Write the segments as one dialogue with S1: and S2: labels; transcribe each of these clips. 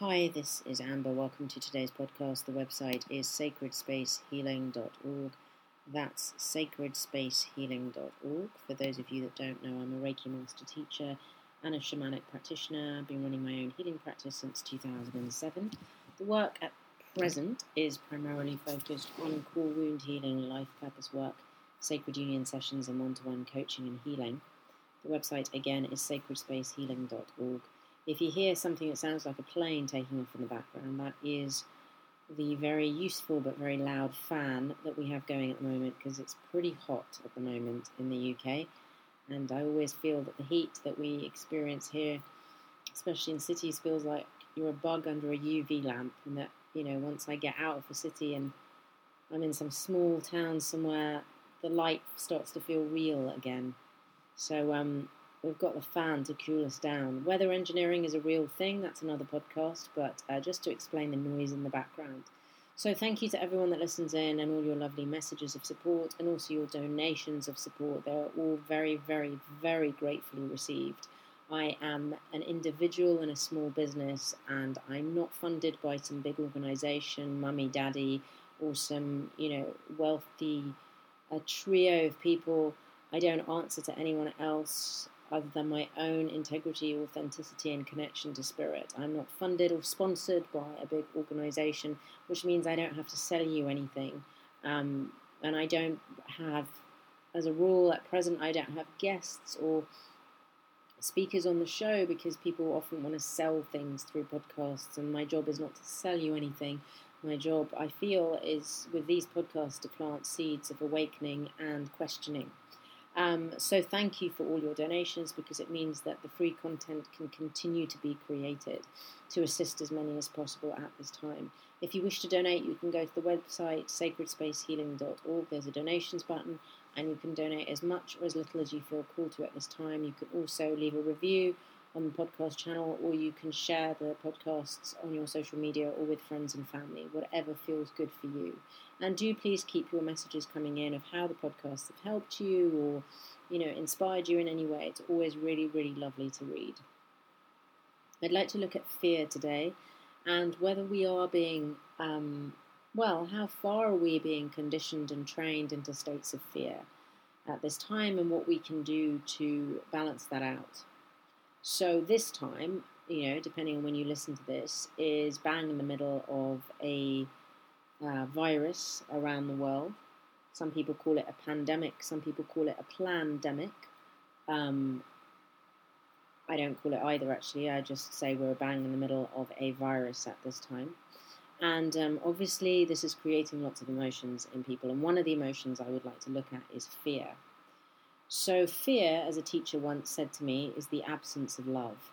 S1: Hi, this is Amber. Welcome to today's podcast. The website is sacredspacehealing.org. That's sacredspacehealing.org. For those of you that don't know, I'm a Reiki Master teacher and a shamanic practitioner. I've been running my own healing practice since 2007. The work at present is primarily focused on core wound healing, life purpose work, sacred union sessions, and one to one coaching and healing. The website again is sacredspacehealing.org. If you hear something that sounds like a plane taking off in the background, that is the very useful but very loud fan that we have going at the moment because it's pretty hot at the moment in the UK. And I always feel that the heat that we experience here, especially in cities, feels like you're a bug under a UV lamp. And that, you know, once I get out of the city and I'm in some small town somewhere, the light starts to feel real again. So, um, we've got the fan to cool us down. Weather engineering is a real thing, that's another podcast, but uh, just to explain the noise in the background. So, thank you to everyone that listens in and all your lovely messages of support and also your donations of support. They're all very, very, very gratefully received. I am an individual in a small business and I'm not funded by some big organization, mummy, daddy, or some, you know, wealthy a trio of people. I don't answer to anyone else other than my own integrity, authenticity, and connection to spirit. I'm not funded or sponsored by a big organization, which means I don't have to sell you anything. Um, and I don't have, as a rule at present, I don't have guests or speakers on the show because people often want to sell things through podcasts, and my job is not to sell you anything. My job, I feel, is with these podcasts to plant seeds of awakening and questioning. Um, so thank you for all your donations because it means that the free content can continue to be created to assist as many as possible at this time. If you wish to donate, you can go to the website sacredspacehealing.org. There's a donations button, and you can donate as much or as little as you feel called to at this time. You can also leave a review on the podcast channel, or you can share the podcasts on your social media or with friends and family, whatever feels good for you. And do please keep your messages coming in of how the podcasts have helped you or, you know, inspired you in any way. It's always really, really lovely to read. I'd like to look at fear today and whether we are being, um, well, how far are we being conditioned and trained into states of fear at this time and what we can do to balance that out. So this time, you know, depending on when you listen to this, is bang in the middle of a uh, virus around the world. Some people call it a pandemic. Some people call it a plandemic. Um, I don't call it either, actually. I just say we're bang in the middle of a virus at this time. And um, obviously, this is creating lots of emotions in people. And one of the emotions I would like to look at is fear. So, fear, as a teacher once said to me, is the absence of love.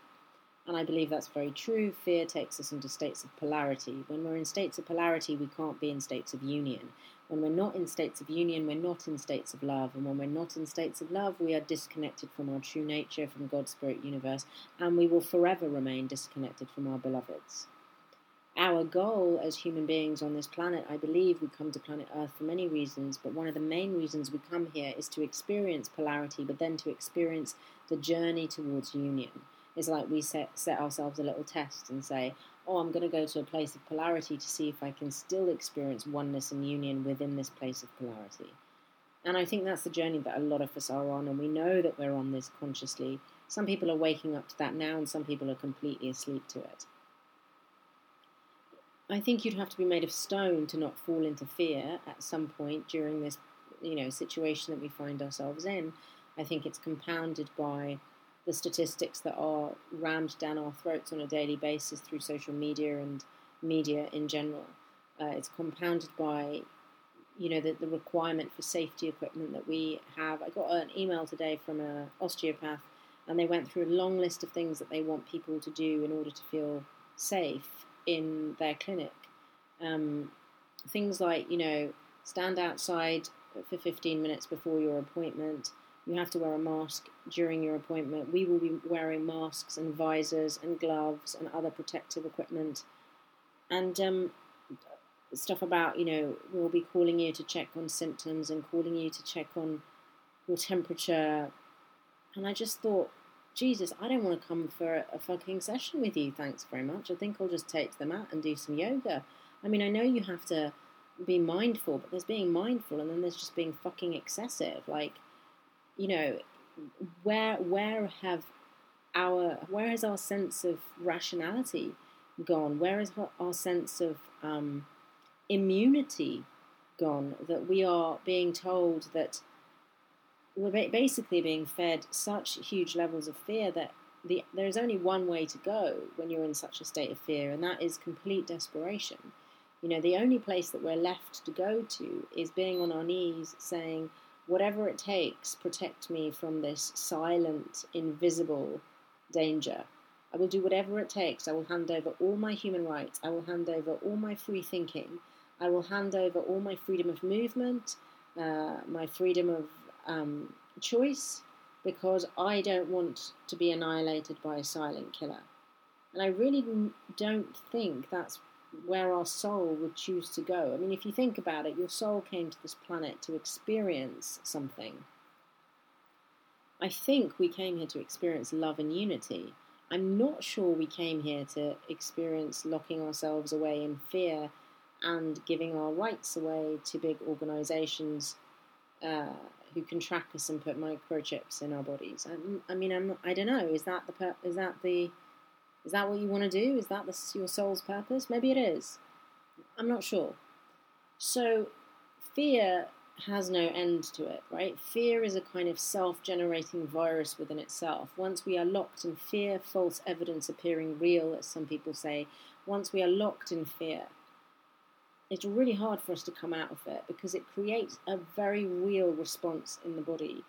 S1: And I believe that's very true. Fear takes us into states of polarity. When we're in states of polarity, we can't be in states of union. When we're not in states of union, we're not in states of love. And when we're not in states of love, we are disconnected from our true nature, from God's spirit universe, and we will forever remain disconnected from our beloveds our goal as human beings on this planet, I believe we come to planet Earth for many reasons, but one of the main reasons we come here is to experience polarity, but then to experience the journey towards union. It's like we set, set ourselves a little test and say, oh, I'm going to go to a place of polarity to see if I can still experience oneness and union within this place of polarity. And I think that's the journey that a lot of us are on, and we know that we're on this consciously. Some people are waking up to that now, and some people are completely asleep to it. I think you'd have to be made of stone to not fall into fear at some point during this, you know, situation that we find ourselves in. I think it's compounded by the statistics that are rammed down our throats on a daily basis through social media and media in general. Uh, it's compounded by, you know, the, the requirement for safety equipment that we have. I got an email today from an osteopath, and they went through a long list of things that they want people to do in order to feel safe in their clinic. Um, things like, you know, stand outside for 15 minutes before your appointment. You have to wear a mask during your appointment. We will be wearing masks and visors and gloves and other protective equipment. And um, stuff about, you know, we'll be calling you to check on symptoms and calling you to check on your temperature. And I just thought, Jesus, I don't want to come for a, fucking session with you. Thanks very much. I think I'll just take to the mat and do some yoga. I mean, I know you have to be mindful, but there's being mindful, and then there's just being fucking excessive. Like, you know, where where have our where has our sense of rationality gone? Where is our sense of um, immunity gone? That we are being told that we're basically being fed such huge levels of fear that the, there's only one way to go when you're in such a state of fear, and that is complete desperation. You know, the only place that we're left to go to is being on our knees saying, whatever it takes, protect me from this silent, invisible danger. I will do whatever it takes. I will hand over all my human rights. I will hand over all my free thinking. I will hand over all my freedom of movement, uh, my freedom of um, choice, because I don't want to be annihilated by a silent killer. And I really don't think that's where our soul would choose to go. I mean, if you think about it, your soul came to this planet to experience something. I think we came here to experience love and unity. I'm not sure we came here to experience locking ourselves away in fear and giving our rights away to big organizations uh, who can track us and put microchips in our bodies. I, I mean, I'm, I don't know. Is that the is that the is that what you want to do? Is that the, your soul's purpose? Maybe it is. I'm not sure. So, fear has no end to it, right? Fear is a kind of self generating virus within itself. Once we are locked in fear, false evidence appearing real, as some people say, once we are locked in fear, it's really hard for us to come out of it because it creates a very real response in the body.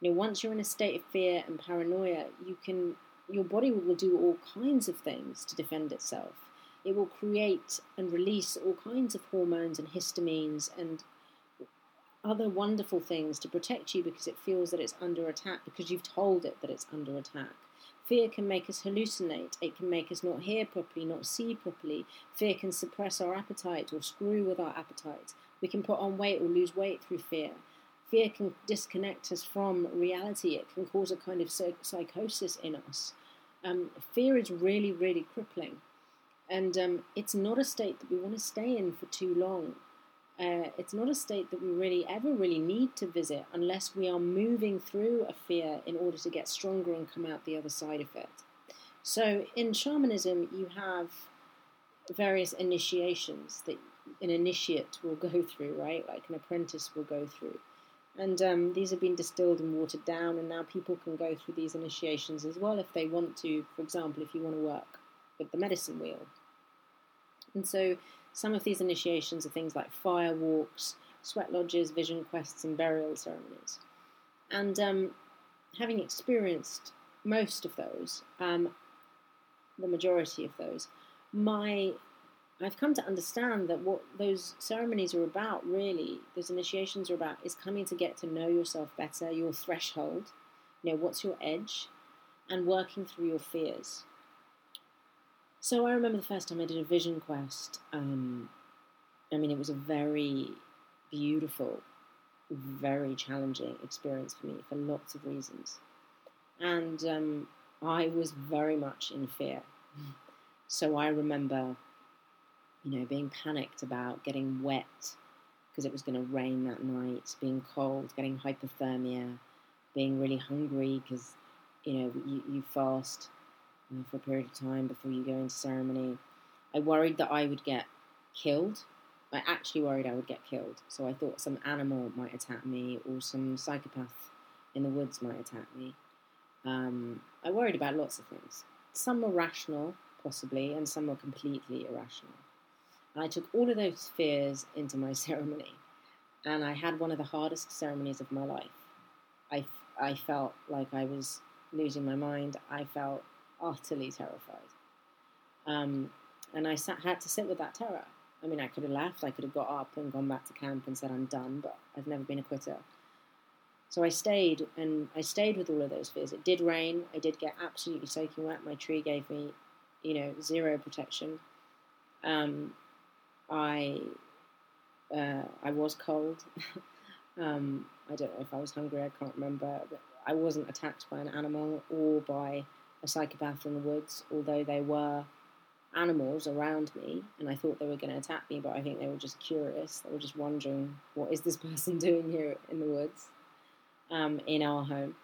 S1: You know, once you're in a state of fear and paranoia, you can your body will do all kinds of things to defend itself. It will create and release all kinds of hormones and histamines and other wonderful things to protect you because it feels that it's under attack because you've told it that it's under attack. Fear can make us hallucinate. It can make us not hear properly, not see properly. Fear can suppress our appetite or screw with our appetite. We can put on weight or lose weight through fear. Fear can disconnect us from reality. It can cause a kind of psychosis in us. Um, fear is really, really crippling. And um, it's not a state that we want to stay in for too long. Uh, it's not a state that we really ever really need to visit unless we are moving through a fear in order to get stronger and come out the other side of it. So in shamanism, you have various initiations that an initiate will go through, right? Like an apprentice will go through. And um, these have been distilled and watered down, and now people can go through these initiations as well if they want to. For example, if you want to work with the medicine wheel. And so some of these initiations are things like fire walks, sweat lodges, vision quests, and burial ceremonies. And um, having experienced most of those, um, the majority of those, my I've come to understand that what those ceremonies are about, really, those initiations are about, is coming to get to know yourself better, your threshold, you know, what's your edge, and working through your fears. So I remember the first time I did a vision quest. Um, I mean, it was a very beautiful, very challenging experience for me for lots of reasons. And um, I was very much in fear. So I remember, you know, being panicked about getting wet because it was going to rain that night, being cold, getting hypothermia, being really hungry because, you know, you, you fast for a period of time before you go into ceremony. I worried that I would get killed. I actually worried I would get killed. So I thought some animal might attack me or some psychopath in the woods might attack me. Um, I worried about lots of things. Some were rational, possibly, and some were completely irrational. And I took all of those fears into my ceremony, and I had one of the hardest ceremonies of my life. I, I felt like I was losing my mind. I felt utterly terrified. Um, and I sat, had to sit with that terror. I mean, I could have left, I could have got up and gone back to camp and said, I'm done, but I've never been a quitter. So I stayed, and I stayed with all of those fears. It did rain, I did get absolutely soaking wet. My tree gave me, you know, zero protection. Um, I, uh, I was cold. um, I don't know if I was hungry, I can't remember. I wasn't attacked by an animal or by a psychopath in the woods, although they were animals around me and I thought they were going to attack me, but I think they were just curious. They were just wondering, what is this person doing here in the woods um, in our home?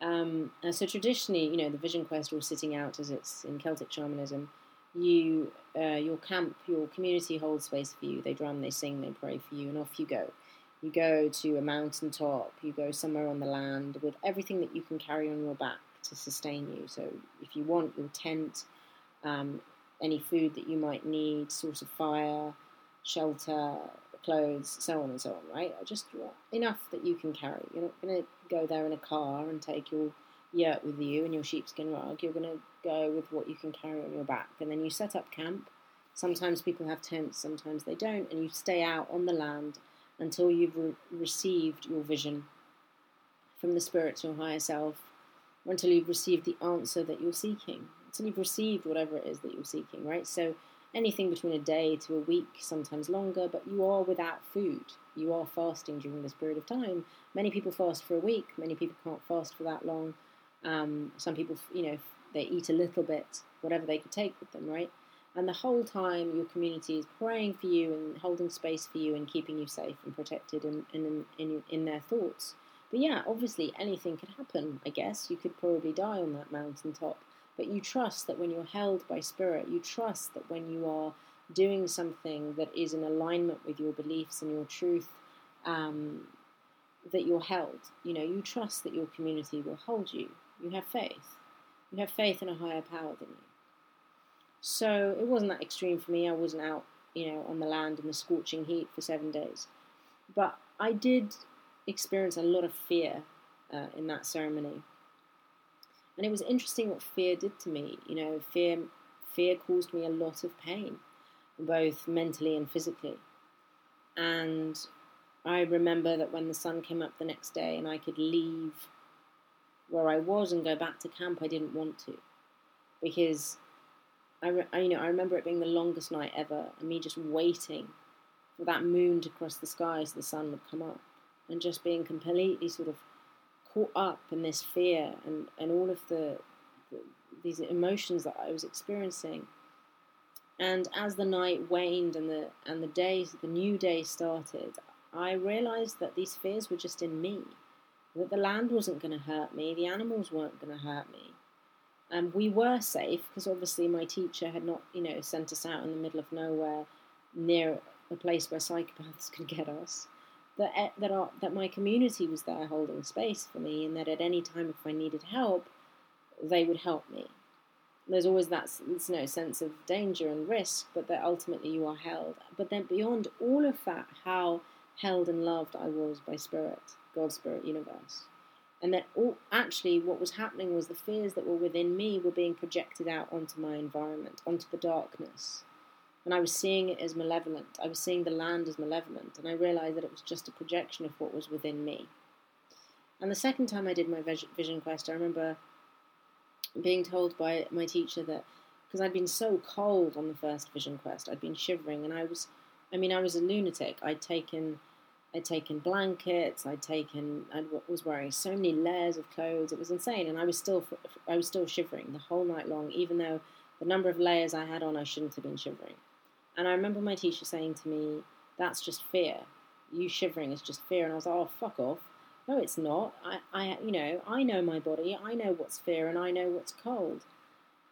S1: Um, so traditionally, you know, the vision quest or sitting out, as it's in Celtic shamanism, you, uh, your camp, your community holds space for you. They drum, they sing, they pray for you, and off you go. You go to a mountain top. You go somewhere on the land with everything that you can carry on your back to sustain you. So if you want your tent, um, any food that you might need, source of fire, shelter, clothes, so on and so on, right? Just enough that you can carry. You're not going to go there in a car and take your yurt with you and your sheepskin rug. You're going to go with what you can carry on your back. And then you set up camp. Sometimes people have tents, sometimes they don't. And you stay out on the land until you've re- received your vision from the spiritual higher self, or until you've received the answer that you're seeking until you've received whatever it is that you're seeking, right? So anything between a day to a week, sometimes longer, but you are without food. You are fasting during this period of time. Many people fast for a week. Many people can't fast for that long. Um, some people, you know, they eat a little bit, whatever they could take with them, right? And the whole time, your community is praying for you and holding space for you and keeping you safe and protected in, in, in, in their thoughts. But yeah, obviously anything could happen, I guess. You could probably die on that mountaintop. But you trust that when you're held by Spirit, you trust that when you are doing something that is in alignment with your beliefs and your truth, um, that you're held. You know, you trust that your community will hold you. You have faith. You have faith in a higher power than you. So it wasn't that extreme for me. I wasn't out, you know, on the land in the scorching heat for seven days. But I did experience a lot of fear uh, in that ceremony. And it was interesting what fear did to me. You know, fear fear caused me a lot of pain, both mentally and physically. And I remember that when the sun came up the next day and I could leave where I was and go back to camp, I didn't want to, because I, re- I, you know I remember it being the longest night ever, and me just waiting for that moon to cross the sky as the sun would come up, and just being completely sort of caught up in this fear and, and all of the, the these emotions that I was experiencing. And as the night waned and the and the day the new day started, I realized that these fears were just in me. That the land wasn't going to hurt me, the animals weren't going to hurt me. And we were safe because obviously my teacher had not, you know, sent us out in the middle of nowhere near a place where psychopaths could get us that that our, that my community was there holding space for me, and that at any time if I needed help, they would help me. There's always that you know, sense of danger and risk, but that ultimately you are held. But then beyond all of that, how held and loved I was by Spirit, God's Spirit Universe. And that all, actually what was happening was the fears that were within me were being projected out onto my environment, onto the darkness and I was seeing it as malevolent. I was seeing the land as malevolent, and I realized that it was just a projection of what was within me. And the second time I did my vision quest, I remember being told by my teacher that because I'd been so cold on the first vision quest, I'd been shivering, and I was, I mean, I was a lunatic. I'd taken, I'd taken blankets, I'd taken, I was wearing so many layers of clothes. It was insane, and I was still, I was still shivering the whole night long, even though the number of layers I had on, I shouldn't have been shivering. And I remember my teacher saying to me, That's just fear. You shivering is just fear. And I was like, Oh, fuck off. No, it's not. I, I, you know, I know my body. I know what's fear and I know what's cold.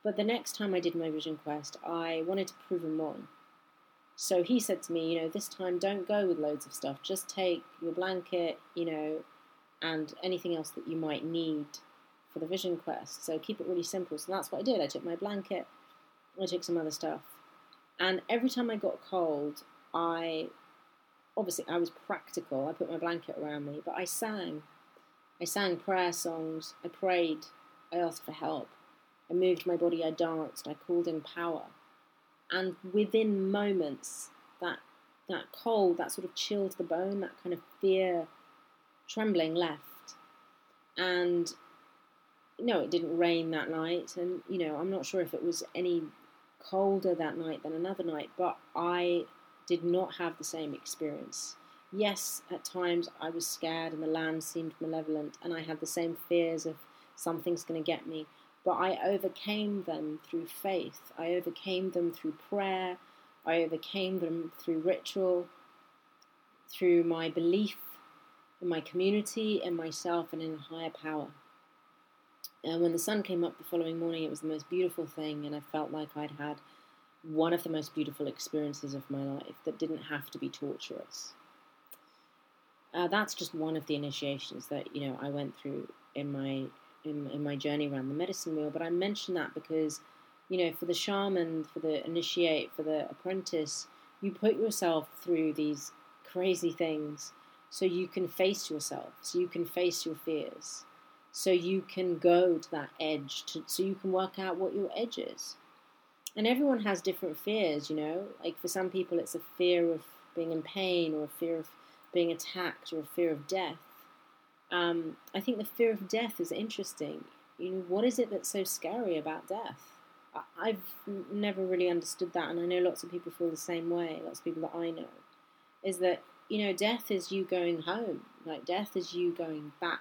S1: But the next time I did my vision quest, I wanted to prove him wrong. So he said to me, you know, this time don't go with loads of stuff. Just take your blanket, you know, and anything else that you might need for the vision quest. So keep it really simple. So that's what I did. I took my blanket, I took some other stuff, and every time I got cold, I obviously I was practical. I put my blanket around me, but I sang. I sang prayer songs. I prayed. I asked for help. I moved my body. I danced. I called in power. And within moments, that that cold, that sort of chill to the bone, that kind of fear, trembling left. And no, it didn't rain that night, and you know, I'm not sure if it was any colder that night than another night, but I did not have the same experience. yes, at times I was scared and the land seemed malevolent, and I had the same fears of something's going to get me. But I overcame them through faith. I overcame them through prayer. I overcame them through ritual, through my belief in my community, in myself, and in a higher power. And when the sun came up the following morning, it was the most beautiful thing, and I felt like I'd had one of the most beautiful experiences of my life that didn't have to be torturous. Uh, that's just one of the initiations that you know I went through in my in, in my journey around the medicine wheel. But I mention that because you know for the shaman, for the initiate, for the apprentice, you put yourself through these crazy things so you can face yourself, so you can face your fears, so you can go to that edge, to, so you can work out what your edge is. And everyone has different fears, you know. Like for some people, it's a fear of being in pain, or a fear of being attacked, or a fear of death. Um, I think the fear of death is interesting. You know, what is it that's so scary about death? I've never really understood that, and I know lots of people feel the same way. Lots of people that I know is that you know, death is you going home. Like, death is you going back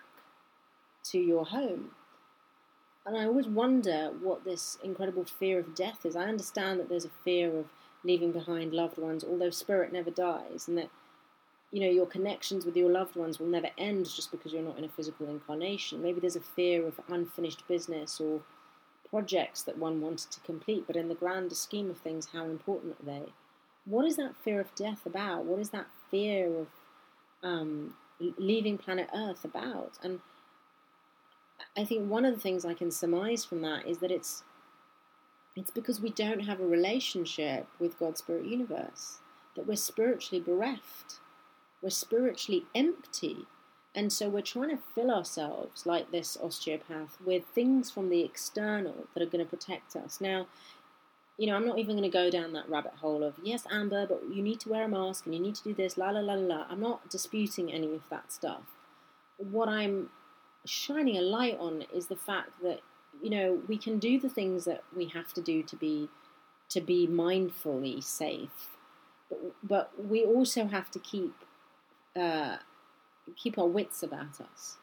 S1: to your home. And I always wonder what this incredible fear of death is. I understand that there's a fear of leaving behind loved ones, although spirit never dies, and that, you know, your connections with your loved ones will never end just because you're not in a physical incarnation. Maybe there's a fear of unfinished business or projects that one wanted to complete, but in the grander scheme of things, how important are they? What is that fear of death about? What is that fear of um, leaving planet Earth about? And I think one of the things I can surmise from that is that it's it's because we don't have a relationship with God's spirit universe, that we're spiritually bereft, we're spiritually empty. And so we're trying to fill ourselves, like this osteopath, with things from the external that are going to protect us. Now, you know, I'm not even going to go down that rabbit hole of, yes, Amber, but you need to wear a mask and you need to do this, la la la la. I'm not disputing any of that stuff. What I'm shining a light on is the fact that, you know, we can do the things that we have to do to be to be mindfully safe, but, but we also have to keep uh, keep our wits about us.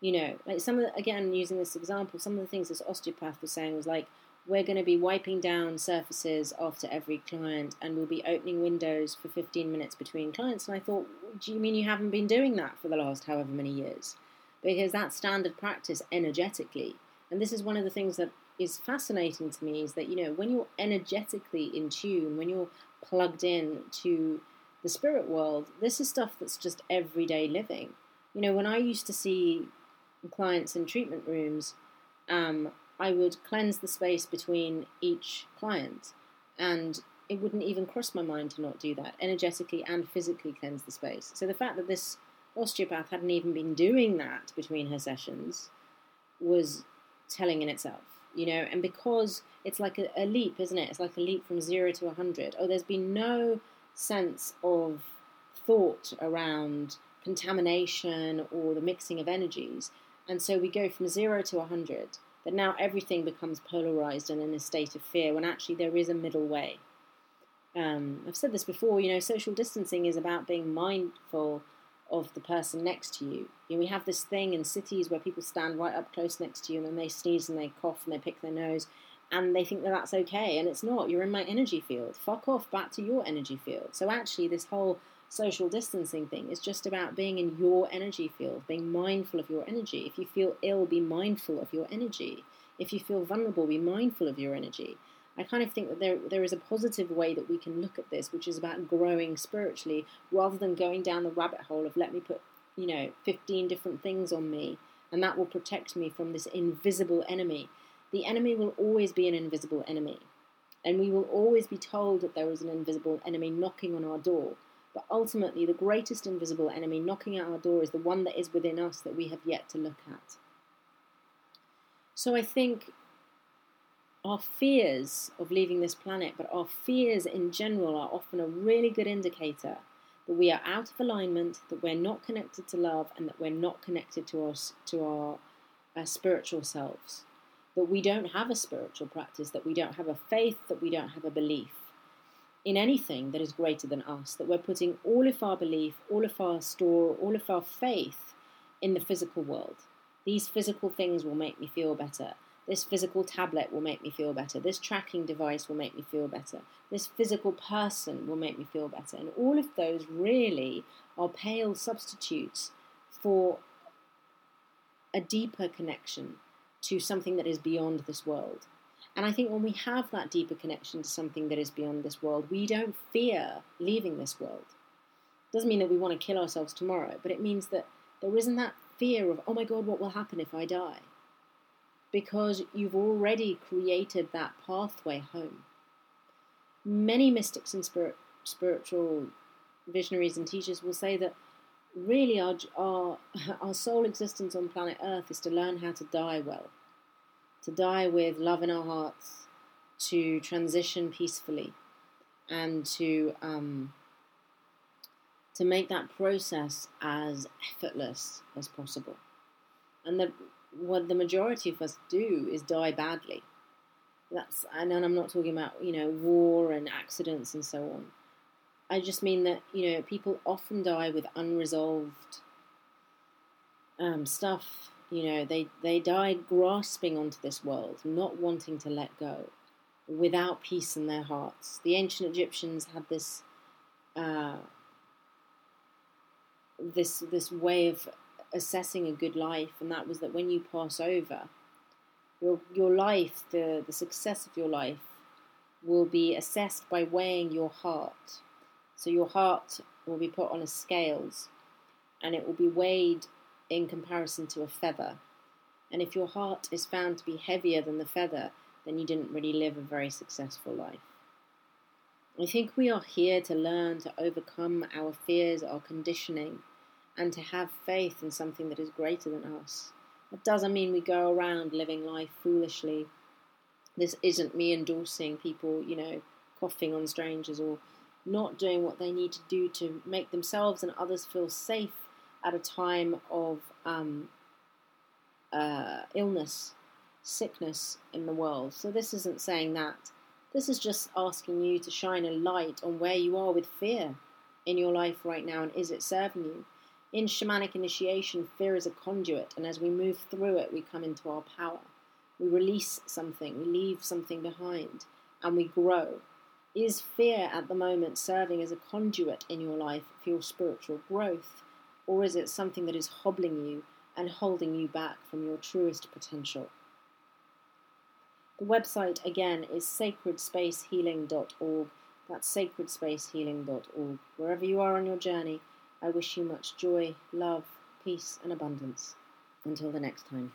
S1: You know, like some of the, again using this example, some of the things this osteopath was saying was like, we're going to be wiping down surfaces after every client and we'll be opening windows for 15 minutes between clients. And I thought, do you mean you haven't been doing that for the last however many years? Because that's standard practice energetically. And this is one of the things that is fascinating to me is that, you know, when you're energetically in tune, when you're plugged in to the spirit world, this is stuff that's just everyday living. You know, when I used to see clients in treatment rooms, um, I would cleanse the space between each client, and it wouldn't even cross my mind to not do that, energetically and physically cleanse the space. So the fact that this osteopath hadn't even been doing that between her sessions was telling in itself, you know, and because it's like a, a leap, isn't it? It's like a leap from zero to a hundred. Oh, there's been no sense of thought around contamination or the mixing of energies. And so we go from zero to a hundred that now everything becomes polarized and in a state of fear when actually there is a middle way. Um, I've said this before, you know, social distancing is about being mindful of the person next to you. you know, we have this thing in cities where people stand right up close next to you and then they sneeze and they cough and they pick their nose and they think that that's okay and it's not. You're in my energy field. Fuck off back to your energy field. So actually, this whole social distancing thing is just about being in your energy field, being mindful of your energy. If you feel ill, be mindful of your energy. If you feel vulnerable, be mindful of your energy. I kind of think that there there is a positive way that we can look at this, which is about growing spiritually, rather than going down the rabbit hole of let me put, you know, 15 different things on me, and that will protect me from this invisible enemy. The enemy will always be an invisible enemy. And we will always be told that there is an invisible enemy knocking on our door. But ultimately, the greatest invisible enemy knocking at our door is the one that is within us that we have yet to look at. So I think our fears of leaving this planet, but our fears in general, are often a really good indicator that we are out of alignment, that we're not connected to love, and that we're not connected to our, to our, our spiritual selves. That we don't have a spiritual practice, that we don't have a faith, that we don't have a belief. in anything that is greater than us, that we're putting all of our belief, all of our store, all of our faith in the physical world. These physical things will make me feel better. This physical tablet will make me feel better. This tracking device will make me feel better. This physical person will make me feel better. And all of those really are pale substitutes for a deeper connection to something that is beyond this world. And I think when we have that deeper connection to something that is beyond this world, we don't fear leaving this world. Doesn't mean that we want to kill ourselves tomorrow, but it means that there isn't that fear of, oh my God, what will happen if I die? Because you've already created that pathway home. Many mystics and spirit, spiritual visionaries and teachers will say that really our, our, our sole existence on planet Earth is to learn how to die well to die with love in our hearts, to transition peacefully, and to um, to make that process as effortless as possible. And the, what the majority of us do is die badly. That's and I'm not talking about you know war and accidents and so on. I just mean that you know people often die with unresolved um, stuff you know, they, they died grasping onto this world, not wanting to let go, without peace in their hearts. The ancient Egyptians had this uh, this this way of assessing a good life, and that was that when you pass over, your your life, the the success of your life, will be assessed by weighing your heart. So your heart will be put on a scales, and it will be weighed in comparison to a feather. And if your heart is found to be heavier than the feather, then you didn't really live a very successful life. I think we are here to learn to overcome our fears, our conditioning, and to have faith in something that is greater than us. That doesn't mean we go around living life foolishly. This isn't me endorsing people, you know, coughing on strangers or not doing what they need to do to make themselves and others feel safe at a time of um, uh, illness, sickness in the world. So, this isn't saying that. This is just asking you to shine a light on where you are with fear in your life right now and is it serving you? In shamanic initiation, fear is a conduit, and as we move through it, we come into our power. We release something, we leave something behind, and we grow. Is fear at the moment serving as a conduit in your life for your spiritual growth? Or is it something that is hobbling you and holding you back from your truest potential? The website again is sacredspacehealing.org. That's sacredspacehealing.org. Wherever you are on your journey, I wish you much joy, love, peace, and abundance. Until the next time.